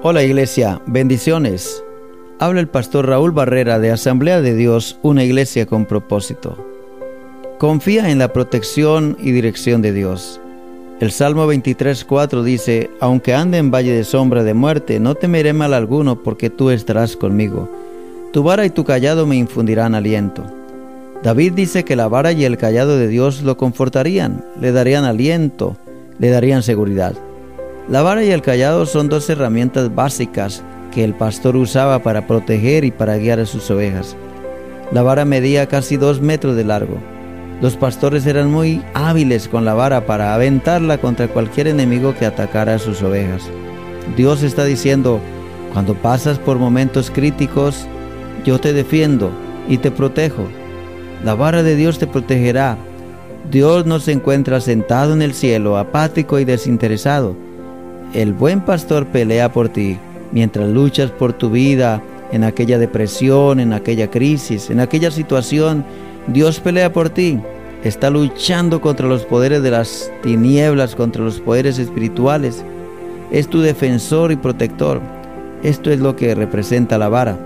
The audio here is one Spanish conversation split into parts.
Hola iglesia, bendiciones. Habla el pastor Raúl Barrera de Asamblea de Dios, una iglesia con propósito. Confía en la protección y dirección de Dios. El Salmo 23.4 dice, Aunque ande en valle de sombra de muerte, no temeré mal alguno porque tú estarás conmigo. Tu vara y tu callado me infundirán aliento. David dice que la vara y el callado de Dios lo confortarían, le darían aliento, le darían seguridad. La vara y el callado son dos herramientas básicas que el pastor usaba para proteger y para guiar a sus ovejas. La vara medía casi dos metros de largo. Los pastores eran muy hábiles con la vara para aventarla contra cualquier enemigo que atacara a sus ovejas. Dios está diciendo, cuando pasas por momentos críticos, yo te defiendo y te protejo. La vara de Dios te protegerá. Dios no se encuentra sentado en el cielo, apático y desinteresado el buen pastor pelea por ti mientras luchas por tu vida en aquella depresión, en aquella crisis, en aquella situación. Dios pelea por ti. Está luchando contra los poderes de las tinieblas, contra los poderes espirituales. Es tu defensor y protector. Esto es lo que representa la vara.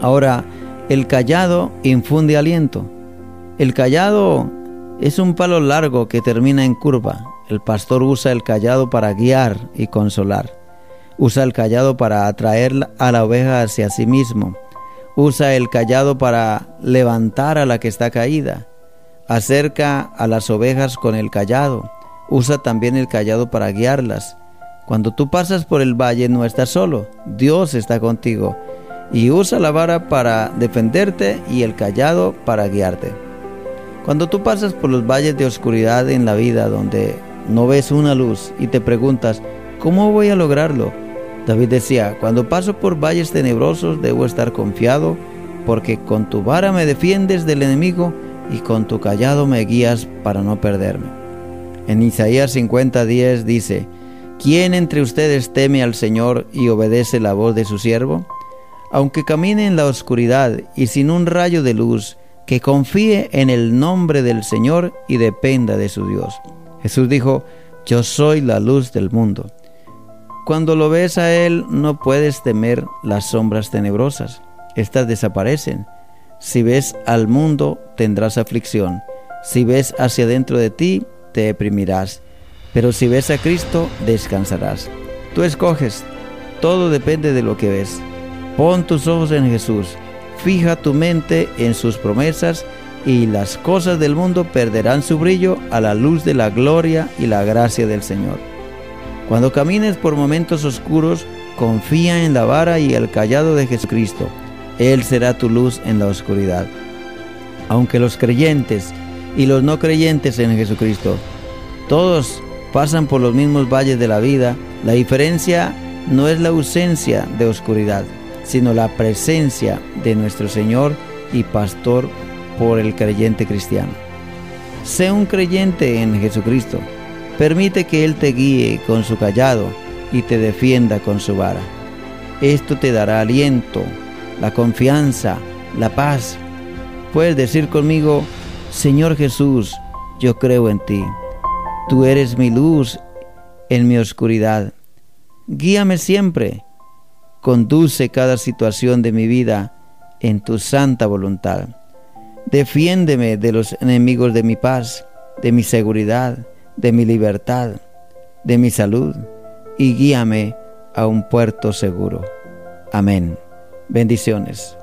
Ahora, el callado infunde aliento. El callado es un palo largo que termina en curva. El pastor usa el callado para guiar y consolar. Usa el callado para atraer a la oveja hacia sí mismo. Usa el callado para levantar a la que está caída. Acerca a las ovejas con el callado. Usa también el callado para guiarlas. Cuando tú pasas por el valle no estás solo, Dios está contigo. Y usa la vara para defenderte y el callado para guiarte. Cuando tú pasas por los valles de oscuridad en la vida donde no ves una luz y te preguntas, ¿cómo voy a lograrlo? David decía, cuando paso por valles tenebrosos debo estar confiado, porque con tu vara me defiendes del enemigo y con tu callado me guías para no perderme. En Isaías 50:10 dice, ¿quién entre ustedes teme al Señor y obedece la voz de su siervo? Aunque camine en la oscuridad y sin un rayo de luz, que confíe en el nombre del Señor y dependa de su Dios. Jesús dijo, yo soy la luz del mundo. Cuando lo ves a Él no puedes temer las sombras tenebrosas. Estas desaparecen. Si ves al mundo tendrás aflicción. Si ves hacia dentro de ti te deprimirás. Pero si ves a Cristo descansarás. Tú escoges. Todo depende de lo que ves. Pon tus ojos en Jesús. Fija tu mente en sus promesas y las cosas del mundo perderán su brillo a la luz de la gloria y la gracia del Señor. Cuando camines por momentos oscuros, confía en la vara y el callado de Jesucristo. Él será tu luz en la oscuridad. Aunque los creyentes y los no creyentes en Jesucristo, todos pasan por los mismos valles de la vida, la diferencia no es la ausencia de oscuridad, sino la presencia de nuestro Señor y Pastor por el creyente cristiano. Sé un creyente en Jesucristo. Permite que Él te guíe con su callado y te defienda con su vara. Esto te dará aliento, la confianza, la paz. Puedes decir conmigo, Señor Jesús, yo creo en ti. Tú eres mi luz en mi oscuridad. Guíame siempre. Conduce cada situación de mi vida en tu santa voluntad. Defiéndeme de los enemigos de mi paz, de mi seguridad, de mi libertad, de mi salud, y guíame a un puerto seguro. Amén. Bendiciones.